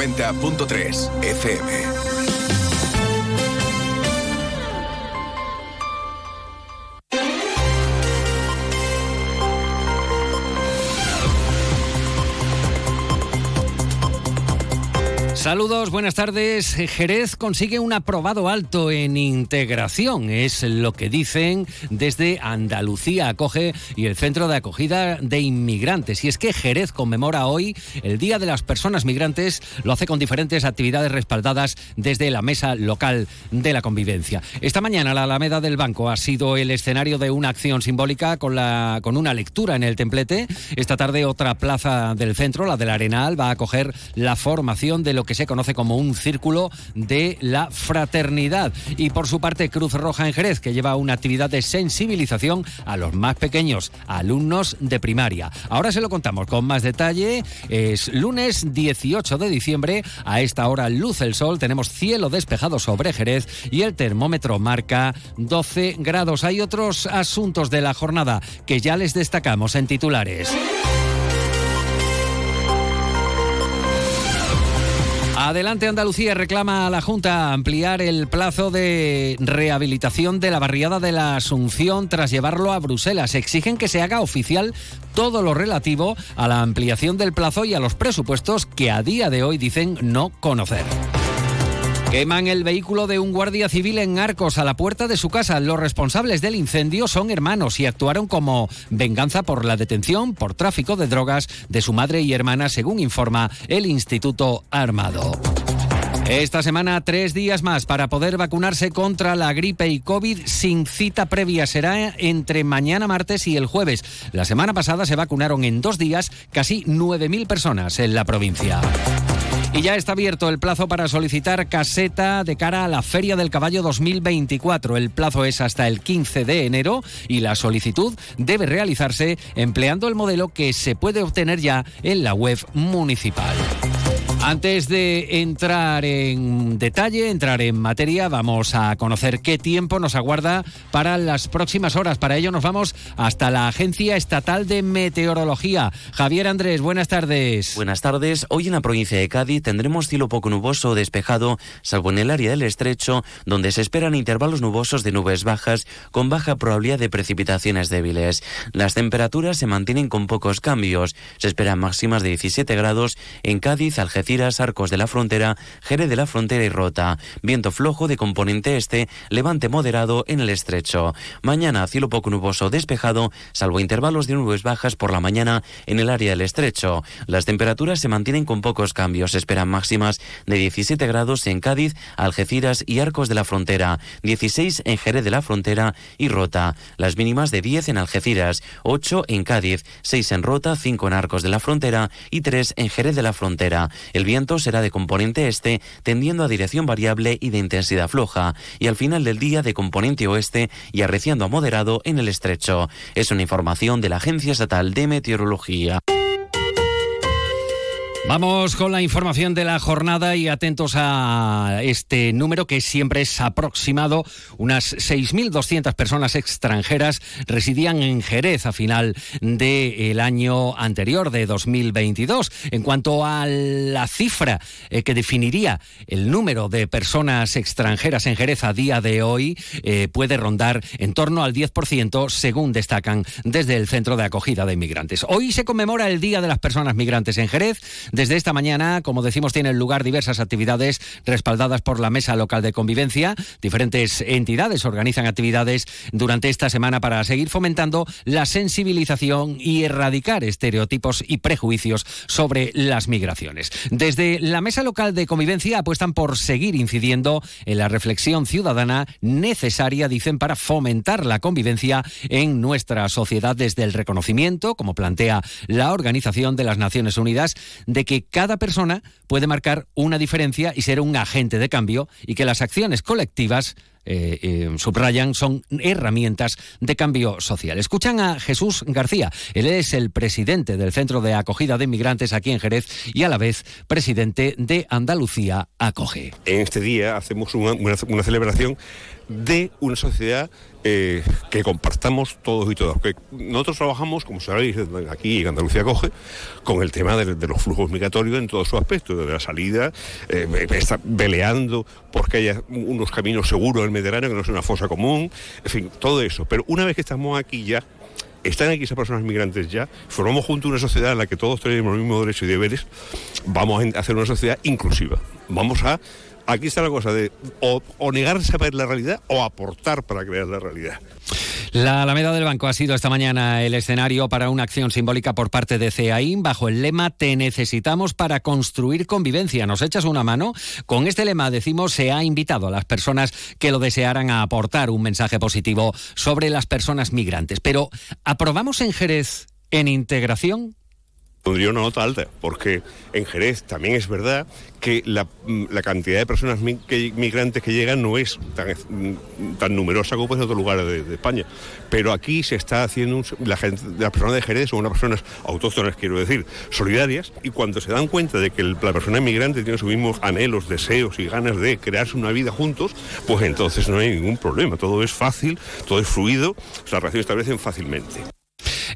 90.3 FM. Saludos, buenas tardes. Jerez consigue un aprobado alto en integración, es lo que dicen desde Andalucía Acoge y el Centro de Acogida de Inmigrantes. Y es que Jerez conmemora hoy el Día de las Personas Migrantes, lo hace con diferentes actividades respaldadas desde la Mesa Local de la Convivencia. Esta mañana la Alameda del Banco ha sido el escenario de una acción simbólica con, la, con una lectura en el templete. Esta tarde otra plaza del centro, la del Arenal, va a acoger la formación de lo que que se conoce como un círculo de la fraternidad. Y por su parte, Cruz Roja en Jerez, que lleva una actividad de sensibilización a los más pequeños, alumnos de primaria. Ahora se lo contamos con más detalle. Es lunes 18 de diciembre. A esta hora luce el sol, tenemos cielo despejado sobre Jerez y el termómetro marca 12 grados. Hay otros asuntos de la jornada que ya les destacamos en titulares. Adelante Andalucía reclama a la Junta ampliar el plazo de rehabilitación de la barriada de la Asunción tras llevarlo a Bruselas. Exigen que se haga oficial todo lo relativo a la ampliación del plazo y a los presupuestos que a día de hoy dicen no conocer. Queman el vehículo de un guardia civil en Arcos a la puerta de su casa. Los responsables del incendio son hermanos y actuaron como venganza por la detención por tráfico de drogas de su madre y hermana, según informa el Instituto Armado. Esta semana, tres días más para poder vacunarse contra la gripe y COVID sin cita previa. Será entre mañana martes y el jueves. La semana pasada se vacunaron en dos días casi 9.000 personas en la provincia. Y ya está abierto el plazo para solicitar caseta de cara a la Feria del Caballo 2024. El plazo es hasta el 15 de enero y la solicitud debe realizarse empleando el modelo que se puede obtener ya en la web municipal. Antes de entrar en detalle, entrar en materia, vamos a conocer qué tiempo nos aguarda para las próximas horas. Para ello nos vamos hasta la Agencia Estatal de Meteorología. Javier Andrés, buenas tardes. Buenas tardes. Hoy en la provincia de Cádiz tendremos cielo poco nuboso despejado, salvo en el área del estrecho, donde se esperan intervalos nubosos de nubes bajas con baja probabilidad de precipitaciones débiles. Las temperaturas se mantienen con pocos cambios. Se esperan máximas de 17 grados en Cádiz, Algeciras, Arcos de la Frontera, Jerez de la Frontera y Rota. Viento flojo de componente este, levante moderado en el estrecho. Mañana cielo poco nuboso despejado, salvo intervalos de nubes bajas por la mañana en el área del estrecho. Las temperaturas se mantienen con pocos cambios. Esperan máximas de 17 grados en Cádiz, Algeciras y Arcos de la Frontera, 16 en Jerez de la Frontera y Rota. Las mínimas de 10 en Algeciras, 8 en Cádiz, 6 en Rota, 5 en Arcos de la Frontera y 3 en Jerez de la Frontera. Viento será de componente este, tendiendo a dirección variable y de intensidad floja, y al final del día de componente oeste y arreciando a moderado en el estrecho. Es una información de la Agencia Estatal de Meteorología. Vamos con la información de la jornada y atentos a este número que siempre es aproximado. Unas 6.200 personas extranjeras residían en Jerez a final del año anterior, de 2022. En cuanto a la cifra eh, que definiría el número de personas extranjeras en Jerez a día de hoy, eh, puede rondar en torno al 10%, según destacan desde el Centro de Acogida de Inmigrantes. Hoy se conmemora el Día de las Personas Migrantes en Jerez. Desde esta mañana, como decimos, tienen lugar diversas actividades respaldadas por la Mesa Local de Convivencia. Diferentes entidades organizan actividades durante esta semana para seguir fomentando la sensibilización y erradicar estereotipos y prejuicios sobre las migraciones. Desde la Mesa Local de Convivencia apuestan por seguir incidiendo en la reflexión ciudadana necesaria, dicen, para fomentar la convivencia en nuestra sociedad desde el reconocimiento, como plantea la Organización de las Naciones Unidas, de que cada persona puede marcar una diferencia y ser un agente de cambio y que las acciones colectivas eh, eh, subrayan, son herramientas de cambio social. Escuchan a Jesús García. Él es el presidente del Centro de Acogida de Inmigrantes aquí en Jerez y a la vez presidente de Andalucía Acoge. En este día hacemos una celebración de una sociedad eh, que compartamos todos y todas. nosotros trabajamos, como sabéis, aquí en Andalucía Coge, con el tema de, los flujos migratorios en todos sus aspectos, desde la salida, eh, está peleando porque haya unos caminos seguros en el Mediterráneo, que no sea una fosa común, en fin, todo eso. Pero una vez que estamos aquí ya, están aquí esas personas migrantes ya, formamos juntos una sociedad en la que todos tenemos los mismos derechos y deberes, vamos a hacer una sociedad inclusiva. Vamos a aquí está la cosa de o, negarse a ver la realidad o aportar para crear la realidad. La Alameda del Banco ha sido esta mañana el escenario para una acción simbólica por parte de CEAIN bajo el lema Te necesitamos para construir convivencia. ¿Nos echas una mano? Con este lema, decimos, se ha invitado a las personas que lo desearan a aportar un mensaje positivo sobre las personas migrantes. Pero, ¿aprobamos en Jerez en integración? Pondría una nota alta, porque en Jerez también es verdad que la, mm, cantidad de personas migrantes que llegan no es tan, mm, numerosa como en otros lugares de, España. Pero aquí se está haciendo, la gente, las personas de Jerez son unas personas autóctonas, quiero decir, solidarias, y cuando se dan cuenta de que la persona inmigrante tiene sus mismos anhelos, deseos y ganas de crearse una vida juntos, pues entonces no hay ningún problema, todo es fácil, todo es fluido, las relaciones se establecen fácilmente.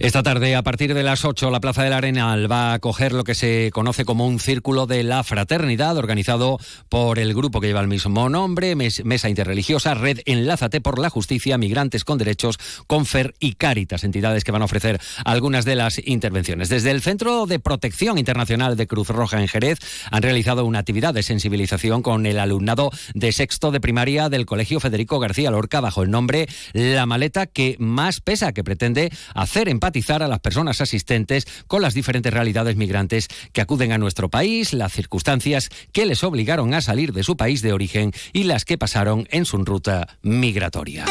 Esta tarde, a partir de las 8, la Plaza del Arenal va a acoger lo que se conoce como un Círculo de la Fraternidad, organizado por el grupo que lleva el mismo nombre, Mesa Interreligiosa, Red Enlázate por la Justicia, Migrantes con Derechos, Confer y Cáritas, entidades que van a ofrecer algunas de las intervenciones. Desde el Centro de Protección Internacional de Cruz Roja en Jerez han realizado una actividad de sensibilización con el alumnado de sexto de primaria del Colegio Federico García Lorca bajo el nombre La Maleta que más pesa, que pretende hacer en empatizar a las personas asistentes con las diferentes realidades migrantes que acuden a nuestro país, las circunstancias que les obligaron a salir de su país de origen y las que pasaron en su ruta migratoria.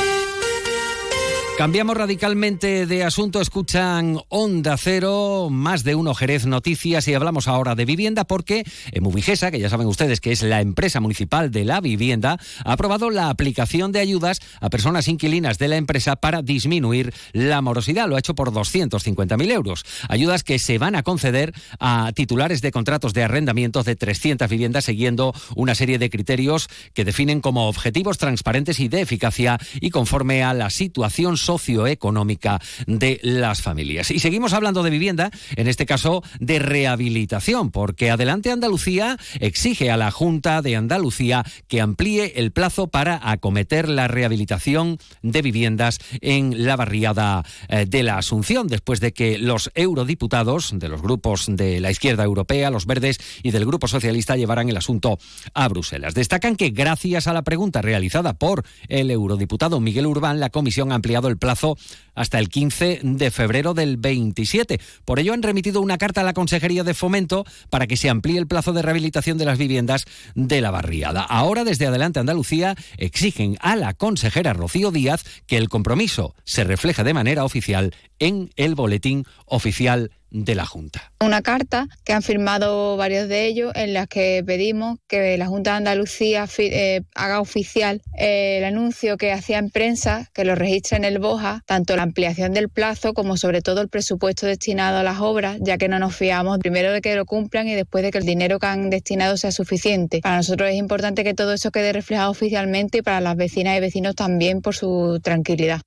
Cambiamos radicalmente de asunto. Escuchan Onda Cero, más de uno Jerez Noticias y hablamos ahora de vivienda porque Movigesa, que ya saben ustedes que es la empresa municipal de la vivienda, ha aprobado la aplicación de ayudas a personas inquilinas de la empresa para disminuir la morosidad. Lo ha hecho por 250.000 euros. Ayudas que se van a conceder a titulares de contratos de arrendamiento de 300 viviendas siguiendo una serie de criterios que definen como objetivos transparentes y de eficacia y conforme a la situación socioeconómica de las familias. Y seguimos hablando de vivienda, en este caso de rehabilitación, porque Adelante Andalucía exige a la Junta de Andalucía que amplíe el plazo para acometer la rehabilitación de viviendas en la barriada eh, de la Asunción, después de que los eurodiputados de los grupos de la izquierda europea, los verdes y del Grupo Socialista llevaran el asunto a Bruselas. Destacan que gracias a la pregunta realizada por el eurodiputado Miguel Urbán, la Comisión ha ampliado el plazo hasta el 15 de febrero del 27. Por ello han remitido una carta a la Consejería de Fomento para que se amplíe el plazo de rehabilitación de las viviendas de la barriada. Ahora, desde Adelante Andalucía, exigen a la consejera Rocío Díaz que el compromiso se refleje de manera oficial en el boletín oficial de la Junta. Una carta que han firmado varios de ellos en la que pedimos que la Junta de Andalucía eh, haga oficial eh, el anuncio que hacía en prensa, que lo registre en el BOJA, tanto la ampliación del plazo como sobre todo el presupuesto destinado a las obras, ya que no nos fiamos primero de que lo cumplan y después de que el dinero que han destinado sea suficiente. Para nosotros es importante que todo eso quede reflejado oficialmente y para las vecinas y vecinos también por su tranquilidad.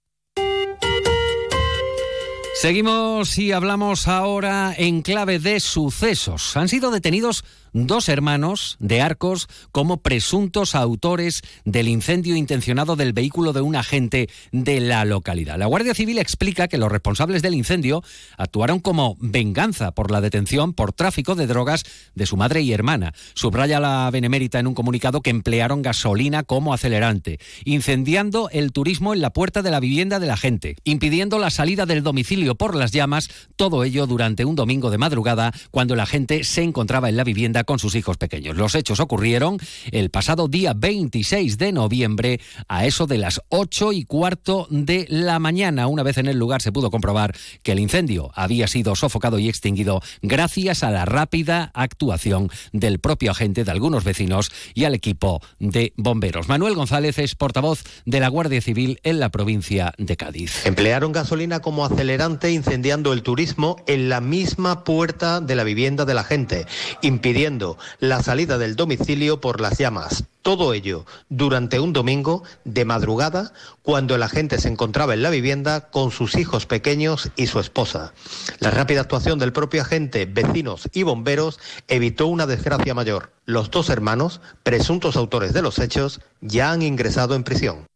Seguimos y hablamos ahora en clave de sucesos. Han sido detenidos dos hermanos de Arcos como presuntos autores del incendio intencionado del vehículo de un agente de la localidad. La Guardia Civil explica que los responsables del incendio actuaron como venganza por la detención por tráfico de drogas de su madre y hermana. Subraya la Benemérita en un comunicado que emplearon gasolina como acelerante, incendiando el turismo en la puerta de la vivienda de la gente, impidiendo la salida del domicilio por las llamas, todo ello durante un domingo de madrugada cuando la gente se encontraba en la vivienda con sus hijos pequeños. Los hechos ocurrieron el pasado día 26 de noviembre a eso de las 8 y cuarto de la mañana. Una vez en el lugar se pudo comprobar que el incendio había sido sofocado y extinguido gracias a la rápida actuación del propio agente, de algunos vecinos y al equipo de bomberos. Manuel González es portavoz de la Guardia Civil en la provincia de Cádiz. Emplearon gasolina como acelerante incendiando el turismo en la misma puerta de la vivienda de la gente, impidiendo la salida del domicilio por las llamas. Todo ello durante un domingo de madrugada cuando la gente se encontraba en la vivienda con sus hijos pequeños y su esposa. La rápida actuación del propio agente, vecinos y bomberos evitó una desgracia mayor. Los dos hermanos, presuntos autores de los hechos, ya han ingresado en prisión.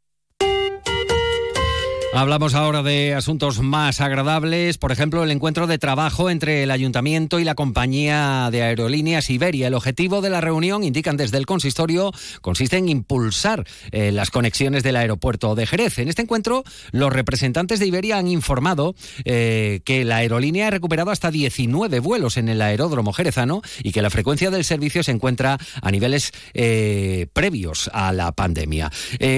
Hablamos ahora de asuntos más agradables, por ejemplo, el encuentro de trabajo entre el ayuntamiento y la compañía de aerolíneas Iberia. El objetivo de la reunión, indican desde el consistorio, consiste en impulsar eh, las conexiones del aeropuerto de Jerez. En este encuentro, los representantes de Iberia han informado eh, que la aerolínea ha recuperado hasta 19 vuelos en el aeródromo jerezano y que la frecuencia del servicio se encuentra a niveles eh, previos a la pandemia.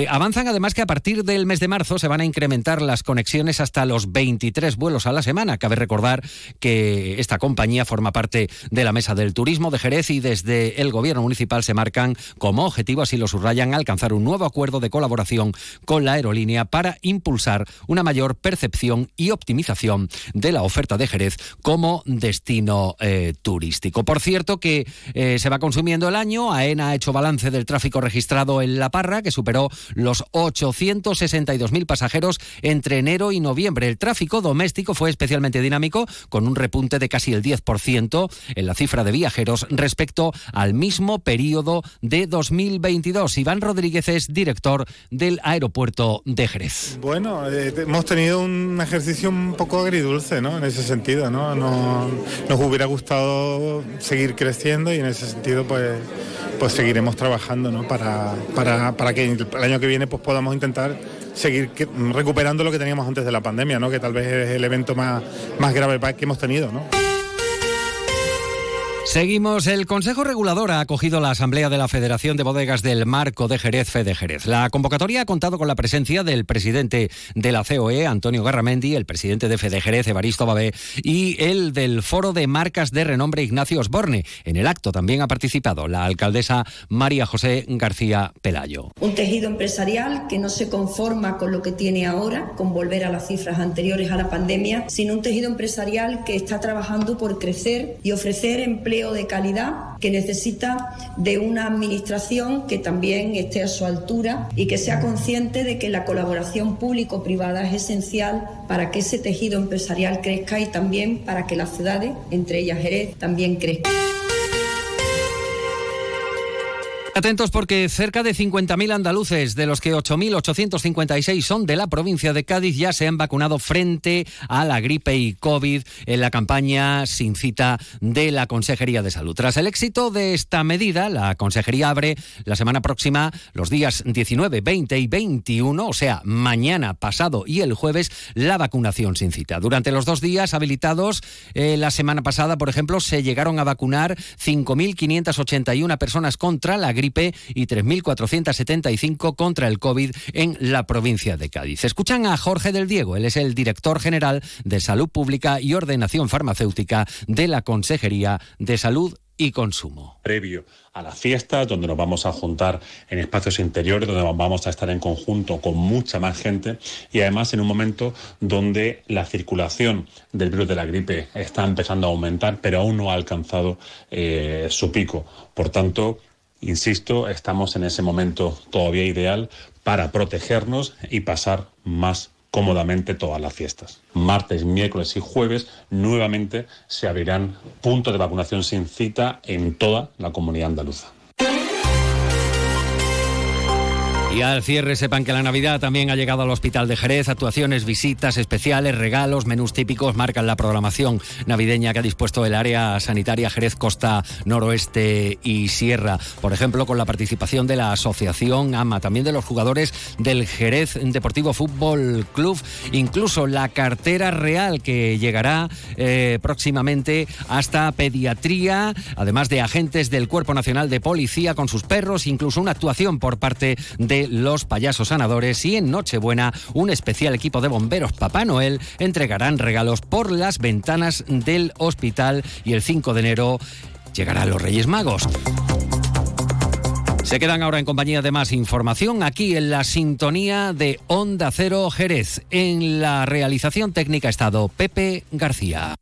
avanzan además que a partir del mes de marzo se van a incrementar las conexiones hasta los 23 vuelos a la semana. Cabe recordar que esta compañía forma parte de la Mesa del Turismo de Jerez y desde el Gobierno Municipal se marcan como objetivo, así lo subrayan, alcanzar un nuevo acuerdo de colaboración con la aerolínea para impulsar una mayor percepción y optimización de la oferta de Jerez como destino eh, turístico. Por cierto que eh, se va consumiendo el año, AENA ha hecho balance del tráfico registrado en La Parra, que superó los 862.000 pasajeros entre enero y noviembre. El tráfico doméstico fue especialmente dinámico, con un repunte de casi el 10% en la cifra de viajeros respecto al mismo periodo de 2022. Iván Rodríguez es director del aeropuerto de Jerez. Bueno, eh, hemos tenido un ejercicio un poco agridulce, ¿no? En ese sentido, ¿no? nos hubiera gustado seguir creciendo y en ese sentido, pues, pues seguiremos trabajando, ¿no? Para, para, para que el año que viene pues podamos intentar seguir recuperando lo que teníamos antes de la pandemia, ¿no? que tal vez es el evento más, más grave que hemos tenido. ¿no? Seguimos. El Consejo Regulador ha acogido la Asamblea de la Federación de Bodegas del Marco de Jerez, Fede Jerez. La convocatoria ha contado con la presencia del presidente de la COE, Antonio Garramendi, el presidente de Fede Jerez, Evaristo Babé, y el del Foro de Marcas de Renombre, Ignacio Osborne. En el acto también ha participado la alcaldesa María José García Pelayo. Un tejido empresarial que no se conforma con lo que tiene ahora, con volver a las cifras anteriores a la pandemia, sino un tejido empresarial que está trabajando por crecer y ofrecer empleo de calidad que necesita de una administración que también esté a su altura y que sea consciente de que la colaboración público-privada es esencial para que ese tejido empresarial crezca y también para que las ciudades, entre ellas Jerez, también crezcan. Atentos porque cerca de 50.000 andaluces, de los que 8.856 son de la provincia de Cádiz, ya se han vacunado frente a la gripe y COVID en la campaña sin cita de la Consejería de Salud. Tras el éxito de esta medida, la Consejería abre la semana próxima los días 19, 20 y 21, o sea, mañana, pasado y el jueves, la vacunación sin cita. Durante los dos días habilitados, eh, la semana pasada, por ejemplo, se llegaron a vacunar 5.581 personas contra la gripe y 3.475 contra el COVID en la provincia de Cádiz. Escuchan a Jorge del Diego, él es el director general de Salud Pública y Ordenación Farmacéutica de la Consejería de Salud y consumo. Previo a las fiestas, donde nos vamos a juntar en espacios interiores, donde vamos a estar en conjunto con mucha más gente y además en un momento donde la circulación del virus de la gripe está empezando a aumentar, pero aún no ha alcanzado eh, su pico. Por tanto, Insisto, estamos en ese momento todavía ideal para protegernos y pasar más cómodamente todas las fiestas. Martes, miércoles y jueves nuevamente se abrirán puntos de vacunación sin cita en toda la comunidad andaluza. Y al cierre sepan que la Navidad también ha llegado al Hospital de Jerez. Actuaciones, visitas especiales, regalos, menús típicos marcan la programación navideña que ha dispuesto el área sanitaria Jerez Costa Noroeste y Sierra. Por ejemplo, con la participación de la Asociación AMA, también de los jugadores del Jerez Deportivo Fútbol Club, incluso la cartera real que llegará eh, próximamente hasta pediatría, además de agentes del Cuerpo Nacional de Policía con sus perros, incluso una actuación por parte de los payasos sanadores y en Nochebuena un especial equipo de bomberos Papá Noel entregarán regalos por las ventanas del hospital y el 5 de enero llegarán los Reyes Magos. Se quedan ahora en compañía de más información aquí en la sintonía de Onda Cero Jerez. En la realización técnica ha estado Pepe García.